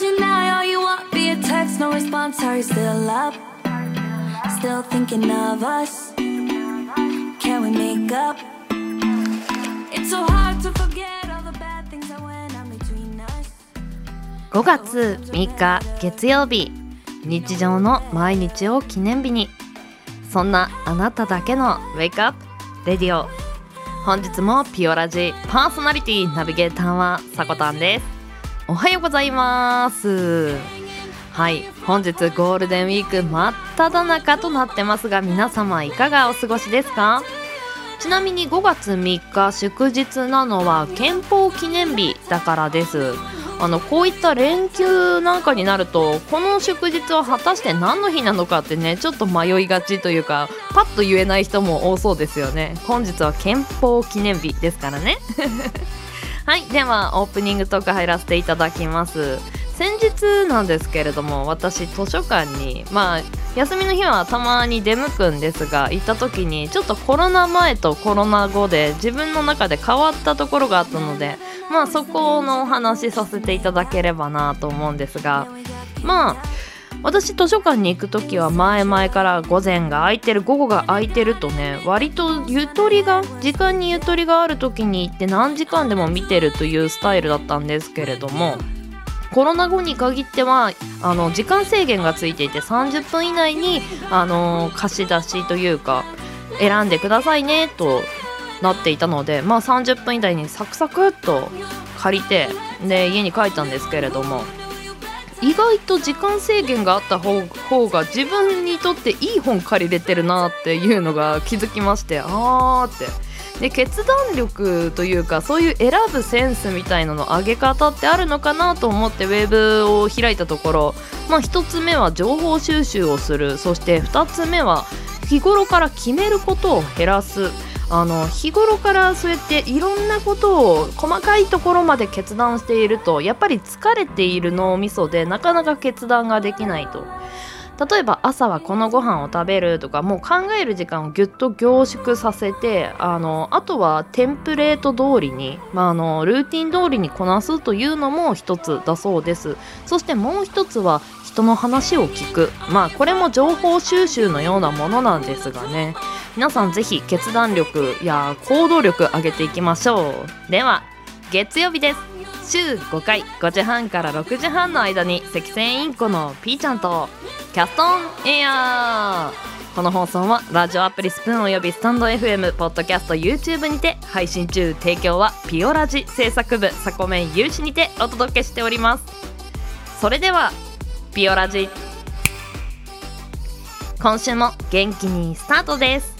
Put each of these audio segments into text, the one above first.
deny all you want via text, no response. Are you still up? Still thinking of us? Can we make up? It's so hard to forget all the bad things that went on between us. 5月3日月曜日日常の毎日を記念日にそんなあなただけのウェイクアップレディオ本日もピオラジパーソナリティナビゲーターはさこたんですおはようございます。はい本日ゴールデンウィーク真っ只中となってますが皆様いかがお過ごしですか？ちなみに5月3日祝日なのは憲法記念日だからです。あのこういった連休なんかになるとこの祝日は果たして何の日なのかってねちょっと迷いがちというかパッと言えない人も多そうですよね。本日は憲法記念日ですからね。はいではオープニングトーク入らせていただきます。先日なんですけれども私図書館にまあ休みの日はたまに出向くんですが行った時にちょっとコロナ前とコロナ後で自分の中で変わったところがあったのでまあそこのお話しさせていただければなと思うんですがまあ私図書館に行く時は前々から午前が空いてる午後が空いてるとね割とゆとりが時間にゆとりがある時に行って何時間でも見てるというスタイルだったんですけれどもコロナ後に限ってはあの時間制限がついていて30分以内にあの貸し出しというか選んでくださいねとなっていたのでまあ30分以内にサクサクっと借りてで家に帰ったんですけれども意外と時間制限があった方が自分にとっていい本借りれてるなっていうのが気づきましてあーって。で決断力というかそういう選ぶセンスみたいなの上げ方ってあるのかなと思ってウェブを開いたところ、まあ、1つ目は情報収集をする。そして2つ目は日頃から決めることを減らす。あの日頃からそうやっていろんなことを細かいところまで決断しているとやっぱり疲れている脳みそでなかなか決断ができないと。例えば朝はこのご飯を食べるとかもう考える時間をぎゅっと凝縮させてあのあとはテンプレート通りに、まあ、あのルーティン通りにこなすというのも一つだそうです。そしてもう一つは人の話を聞く。まあこれも情報収集のようなものなんですがね。皆さんぜひ決断力や行動力上げていきましょう。では月曜日です。週5回5時半から6時半の間に赤線インコのピーちゃんとキャストンエア。ーこの放送はラジオアプリスプーンおよびスタンド FM ポッドキャスト YouTube にて配信中提供はピオラジ制作部サコメン有志にてお届けしております。それではピオラジ。今週も元気にスタートです。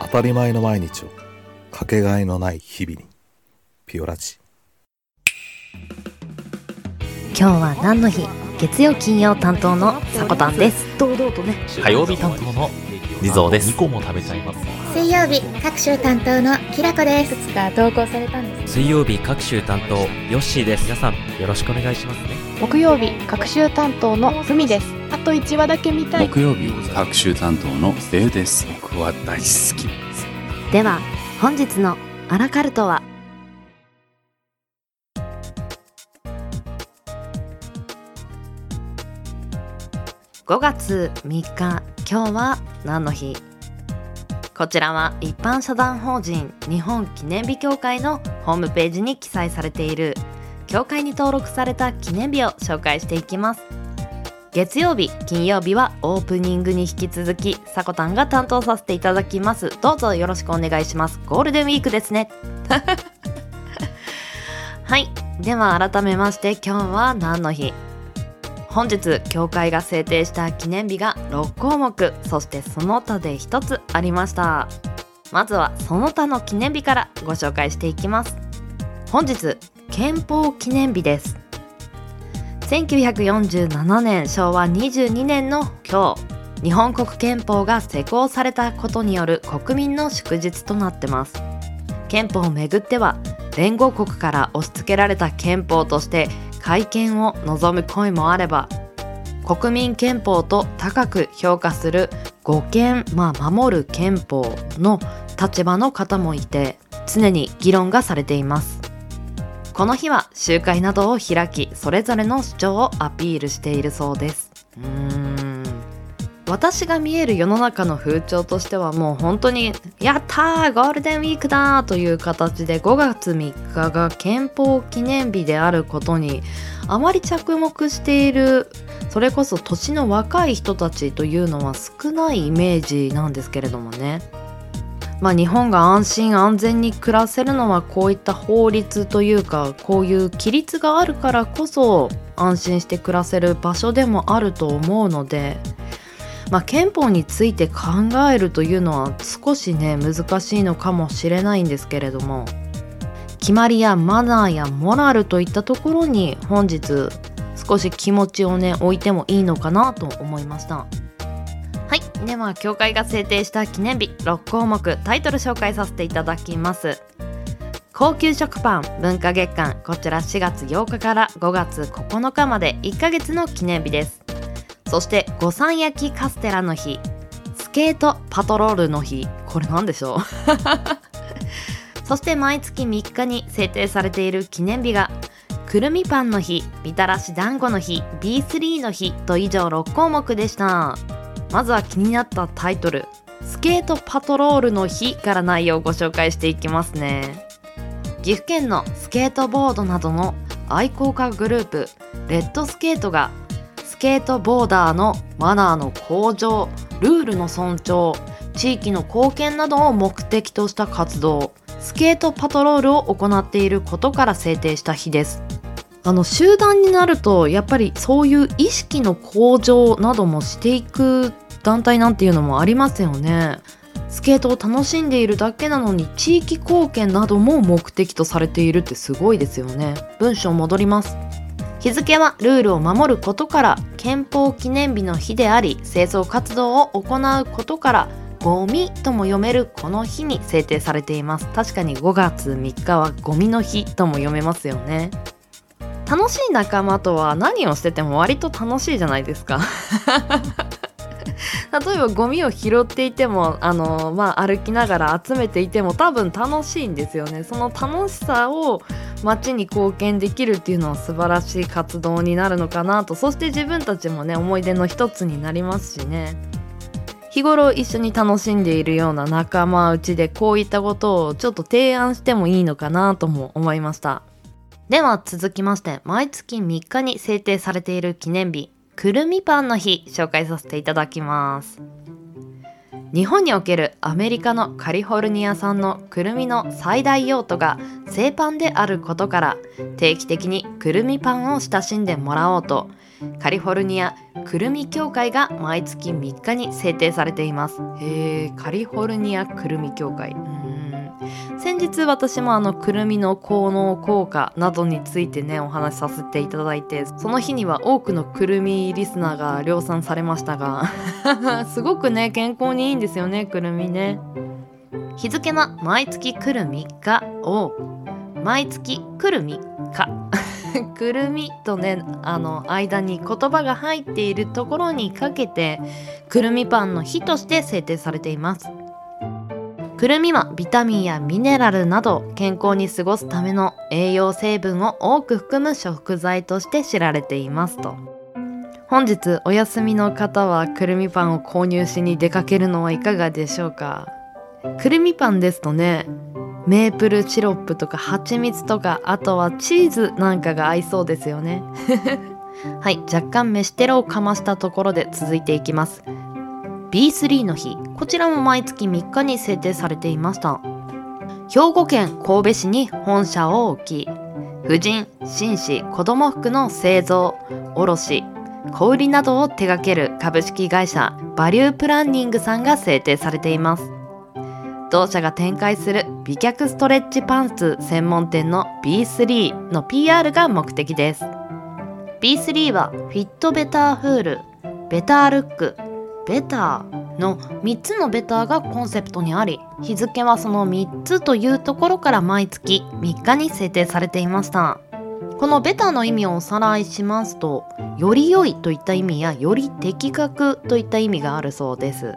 当たり前の毎日をかけがえのない日々にピオラジ。今日は何の日？月曜金曜担当のさこたんです。堂々とね。火曜日担当の地蔵です。2個も食べちゃいます。水曜日各週担当のきらこです。つか投稿されたんです。水曜日各週担当ヨッシーです。皆さんよろしくお願いしますね。木曜日各週担当のふみですあと1話だけ見たい。木曜日各週担当のデウです。僕は大好き。では本日のアラカルトは？5月3日今日は何の日？こちらは一般社団法人日本記念日協会のホームページに記載されている。協会に登録された記念日を紹介していきます。月曜日金曜日はオープニングに引き続きさこたんが担当させていただきます。どうぞよろしくお願いします。ゴールデンウィークですね。はい。では改めまして今日は何の日？本日協会が制定した記念日が6項目そしてその他で1つありました。まずはその他の記念日からご紹介していきます。本日憲法記念日です。1947年昭和22年の今日日本国憲法が施行されたことによる国民の祝日となってます。憲法をめぐっては連合国から押し付けられた憲法として改憲を望む声もあれば国民憲法と高く評価する護憲、まあ、守る憲法の立場の方もいて常に議論がされています。この日は集会などを開きそれぞれの主張をアピールしているそうですうーん私が見える世の中の風潮としてはもう本当に「やったーゴールデンウィークだ!」という形で5月3日が憲法記念日であることにあまり着目しているそれこそ年の若い人たちというのは少ないイメージなんですけれどもねまあ、日本が安心安全に暮らせるのはこういった法律というかこういう規律があるからこそ安心して暮らせる場所でもあると思うので、まあ、憲法について考えるというのは少しね難しいのかもしれないんですけれども決まりやマナーやモラルといったところに本日少し気持ちをね置いてもいいのかなと思いました。では協会が制定した記念日6項目タイトル紹介させていただきます。高級食パン文化月間こちら4月8日から5月9日まで1ヶ月の記念日です。そして五三焼きカステラの日スケートパトロールの日。これなんでしょう？そして毎月3日に制定されている記念日がくるみパンの日みたらし団子の日 B3 の日と以上6項目でした。まずは気になったタイトル。スケートパトロールの日から内容をご紹介していきますね。岐阜県のスケートボードなどの愛好家グループレッドスケートがスケートボーダーのマナーの向上ルールの尊重地域の貢献などを目的とした活動スケートパトロールを行っていることから制定した日です。あの集団になるとやっぱりそういう意識の向上などもしていく団体なんていうのもありますよね。スケートを楽しんでいるだけなのに地域貢献なども目的とされているってすごいですよね。文章戻ります。日付はルールを守ることから憲法記念日の日であり清掃活動を行うことからゴミとも読めるこの日に制定されています。確かに5月3日はゴミの日とも読めますよね。楽しい仲間とは何をしてても割と楽しいじゃないですか。例えばゴミを拾っていてもあの、まあ、歩きながら集めていても多分楽しいんですよね。その楽しさを街に貢献できるっていうのは素晴らしい活動になるのかなと。そして自分たちもね思い出の一つになりますしね。日頃一緒に楽しんでいるような仲間内でこういったことをちょっと提案してもいいのかなとも思いました。では続きまして毎月3日に制定されている記念日。くるみパンの日紹介させていただきます。日本におけるアメリカのカリフォルニア産のくるみの最大用途が製パンであることから定期的にくるみパンを親しんでもらおうとカリフォルニアくるみ協会が毎月3日に制定されています。へえカリフォルニアくるみ協会。うん。先日私もあのくるみの効能効果などについてねお話しさせていただいてその日には多くのくるみリスナーが量産されましたが すごくね健康にいいんですよねくるみね。日付は毎月くるみがを毎月くるみかくるみとねあの間に言葉が入っているところにかけてくるみパンの日として制定されています。くるみはビタミンやミネラルなど健康に過ごすための栄養成分を多く含む食材として知られていますと。本日お休みの方はくるみパンを購入しに出かけるのはいかがでしょうか？くるみパンですとねメープルシロップとか蜂蜜とかあとはチーズなんかが合いそうですよね。はい若干飯テロをかましたところで続いていきます。B3 の日。こちらも毎月3日に制定されていました。兵庫県神戸市に本社を置き婦人紳士子供服の製造卸小売りなどを手掛ける株式会社バリュープランニングさんが制定されています。同社が展開する美脚ストレッチパンツ専門店の B3 の PR が目的です。B3 はフィットベターフールベタールックベターの3つのベターがコンセプトにあり日付はその3つというところから毎月3日に制定されていました。このベターの意味をおさらいしますとより良いといった意味やより的確といった意味があるそうです。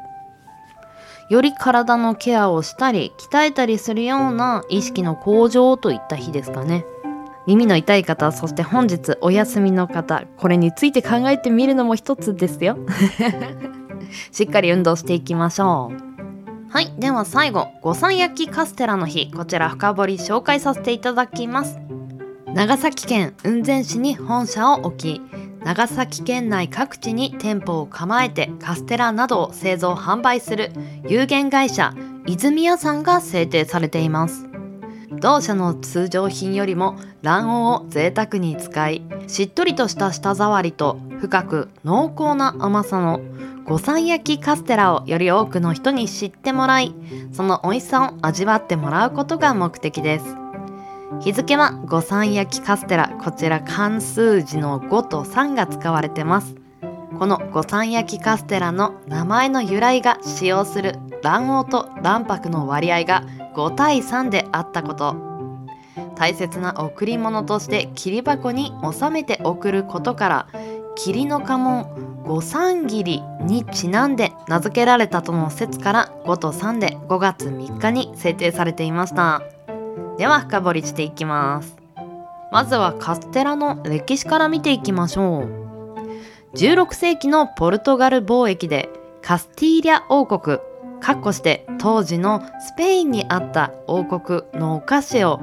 より体のケアをしたり鍛えたりするような意識の向上といった日ですかね。耳の痛い方そして本日お休みの方これについて考えてみるのも一つですよ。しっかり運動していきましょう。はいでは最後五三焼きカステラの日こちら深掘り紹介させていただきます。長崎県雲仙市に本社を置き長崎県内各地に店舗を構えてカステラなどを製造販売する有限会社泉屋さんが制定されています。同社の通常品よりも卵黄を贅沢に使いしっとりとした舌触りと深く濃厚な甘さの五三焼きカステラをより多くの人に知ってもらいその美味しさを味わってもらうことが目的です。日付は五三焼きカステラ。こちら漢数字の5と3が使われてます。この五三焼きカステラの名前の由来が使用する。卵黄と卵白の割合が5対3であったこと。大切な贈り物として切り箱に収めて送ることから霧の家紋五三切りにちなんで名付けられたとの説から5と3で5月3日に制定されていました。では深掘りしていきます。まずはカステラの歴史から見ていきましょう。16世紀のポルトガル貿易でカスティーリャ王国かっこして当時のスペインにあった王国のお菓子を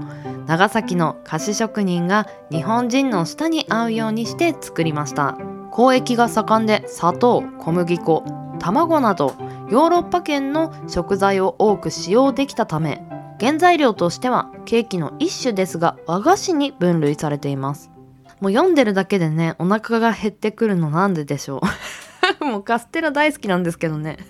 長崎の菓子職人が日本人の舌に合うようにして作りました。交易が盛んで砂糖小麦粉卵などヨーロッパ圏の食材を多く使用できたため原材料としてはケーキの一種ですが和菓子に分類されています。もう読んでるだけでねお腹が減ってくるのなんででしょう。もうカステラ大好きなんですけどね。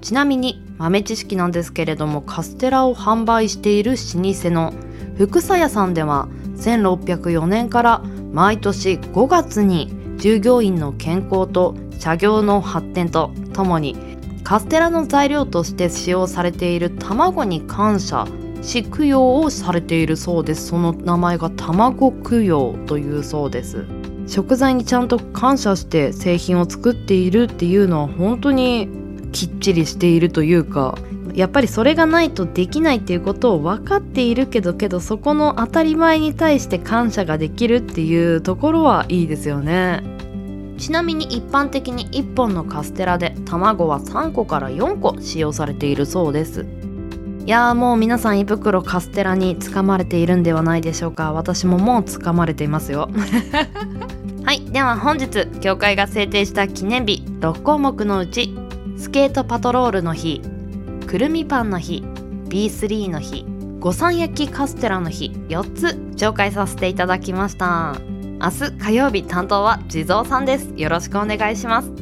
ちなみに豆知識なんですけれどもカステラを販売している老舗の福佐屋さんでは1604年から毎年5月に従業員の健康と社業の発展とともにカステラの材料として使用されている卵に感謝し供養をされているそうです。その名前が卵供養というそうです。食材にちゃんと感謝して製品を作っているっていうのは本当にきっちりしているというかやっぱりそれがないとできないっていうことを分かっているけどけどそこの当たり前に対して感謝ができるっていうところはいいですよね。ちなみに一般的に1本のカステラで卵は3個から4個使用されているそうです。いやーもう皆さん胃袋カステラにつかまれているんではないでしょうか。私ももうつかまれていますよ。はい。では本日協会が制定した記念日6項目のうちスケートパトロールの日くるみパンの日 B3 の日五三焼きカステラの日4つ紹介させていただきました。明日火曜日担当は地蔵さんです。よろしくお願いします。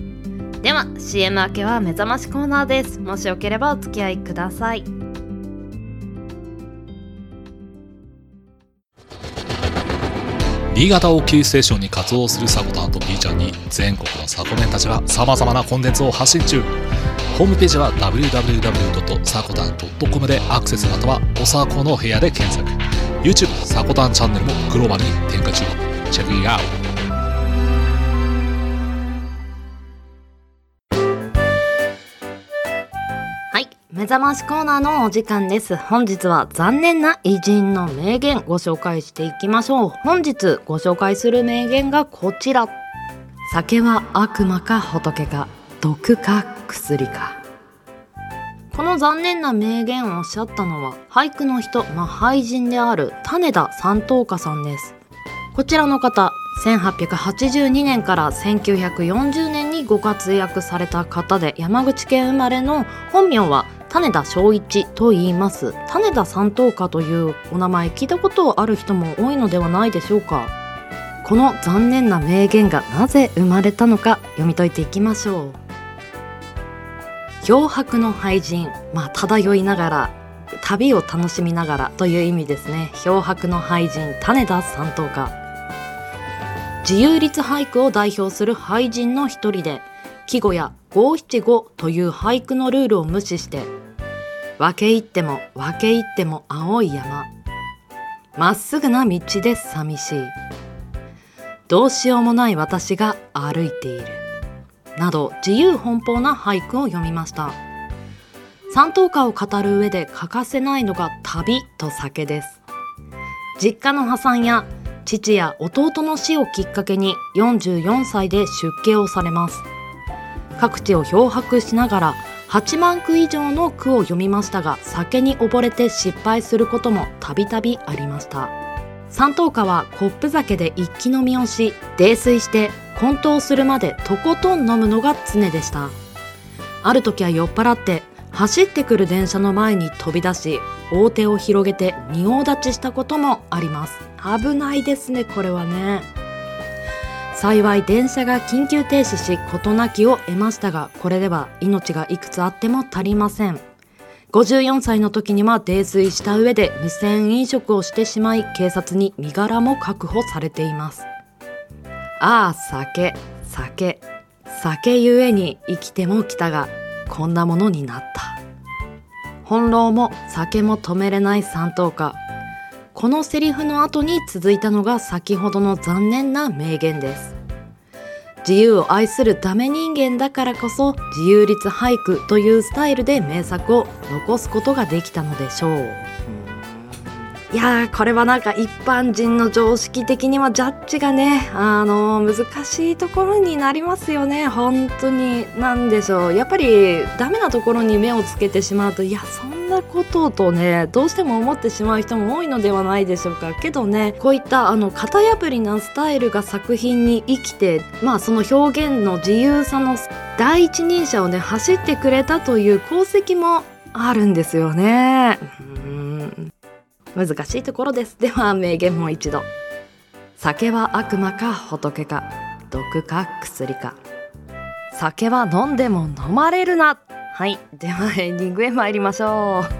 では CM 明けは目覚ましコーナーです。もしよければお付き合いください。新潟をキーステーションに活動するサコタンと B ちゃんに全国のサコメンたちが様々なコンテンツを発信中。ホームページは www.sakotan.com でアクセスまたはおさこの部屋で検索。YouTube サコタンチャンネルもグローバルに展開中。チェックイアウトはい目覚ましコーナーのお時間です。本日は残念な偉人の名言ご紹介していきましょう。本日ご紹介する名言がこちら。酒は悪魔か仏か毒か薬か。この残念な名言をおっしゃったのは俳句の人、まあ、俳人である種田三等家さんです。こちらの方1882年から1940年にご活躍された方で山口県生まれの本名は種田正一と言います。種田三等家というお名前聞いたことある人も多いのではないでしょうか。この残念な名言がなぜ生まれたのか読み解いていきましょう。漂白の廃人まあ漂いながら旅を楽しみながらという意味ですね。漂白の廃人種田三等家自由律俳句を代表する俳人の一人で季語や五七五という俳句のルールを無視して分け入っても分け入っても青い山。まっすぐな道で寂しい。どうしようもない私が歩いている。など自由奔放な俳句を読みました。三等家を語る上で欠かせないのが旅と酒です。実家の破産や父や弟の死をきっかけに44歳で出家をされます。各地を漂白しながら8万句以上の句を読みましたが酒に溺れて失敗することもたびたびありました。三等家はコップ酒で一気飲みをし泥酔して混沌するまでとことん飲むのが常でした。ある時は酔っ払って走ってくる電車の前に飛び出し大手を広げて仁王立ちしたこともあります。危ないですねこれはね。幸い電車が緊急停止し事なきを得ましたがこれでは命がいくつあっても足りません。54歳の時には泥酔した上で無銭飲食をしてしまい警察に身柄も確保されています。ああ酒酒。酒ゆえに生きても来たがこんなものになった。翻弄も酒も止めれない三等家このセリフの後に続いたのが先ほどの残念な名言です。自由を愛するダメ人間だからこそ自由律俳句というスタイルで名作を残すことができたのでしょう。いやーこれはなんか一般人の常識的にはジャッジがねあの難しいところになりますよね。本当に。なんでしょう。やっぱりダメなところに目をつけてしまうといやそんなこととねどうしても思ってしまう人も多いのではないでしょうか。けどねこういったあの型破りなスタイルが作品に生きてまあその表現の自由さの第一人者をね走ってくれたという功績もあるんですよね。難しいところです。では名言もう一度。酒は悪魔か仏か毒か薬か。酒は飲んでも飲まれるな。はい。ではエンディングへ参りましょう。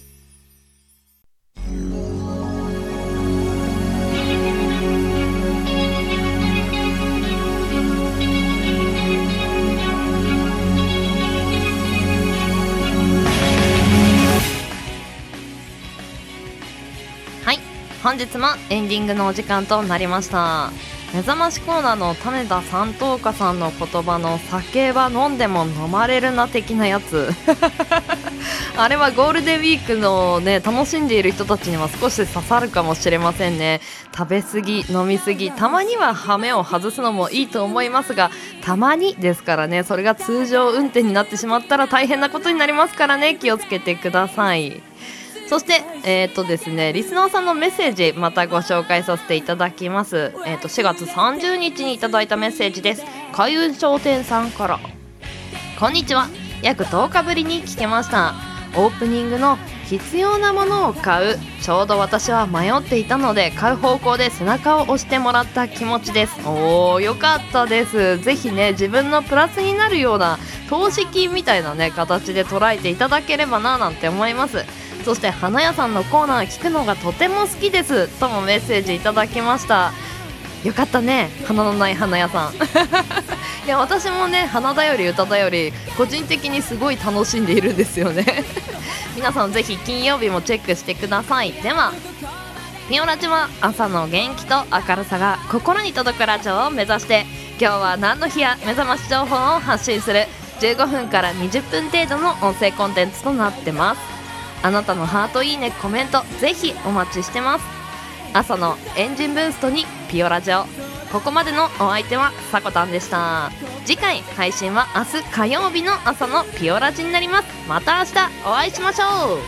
本日もエンディングのお時間となりました。目覚ましコーナーの種田三等家さんの言葉の酒は飲んでも飲まれるな的なやつ。あれはゴールデンウィークのね楽しんでいる人たちには少し刺さるかもしれませんね。食べ過ぎ飲み過ぎたまにはハメを外すのもいいと思いますがたまにですからねそれが通常運転になってしまったら大変なことになりますからね気をつけてください。そして、えーとですね、リスナーさんのメッセージまたご紹介させていただきます、えー、と4月30日にいただいたメッセージです。海運商店さんから。こんにちは。約10日ぶりに聞けました。オープニングの必要なものを買う。ちょうど私は迷っていたので買う方向で背中を押してもらった気持ちです。おーよかったです。ぜひね自分のプラスになるような投資金みたいなね形で捉えていただければななんて思います。そして花屋さんのコーナー聞くのがとても好きですともメッセージいただきました。よかったね花のない花屋さん。いや私もね花だより歌だより個人的にすごい楽しんでいるんですよね。皆さんぜひ金曜日もチェックしてください。ではピオラジは朝の元気と明るさが心に届くラジオを目指して今日は何の日や目覚まし情報を発信する。15分から20分程度の音声コンテンツとなってます。あなたのハートいいねコメントぜひお待ちしてます。朝のエンジンブーストにピオラジオ。ここまでのお相手はさこたんでした。次回配信は明日火曜日の朝のピオラジになります。また明日お会いしましょう。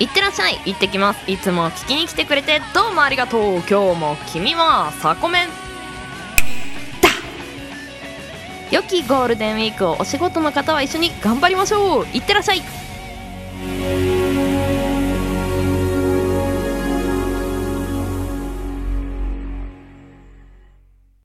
いってらっしゃい。行ってきます。いつも聞きに来てくれてどうもありがとう。今日も君はサコメン。良きゴールデンウィークをお仕事の方は一緒に頑張りましょう。いってらっしゃい。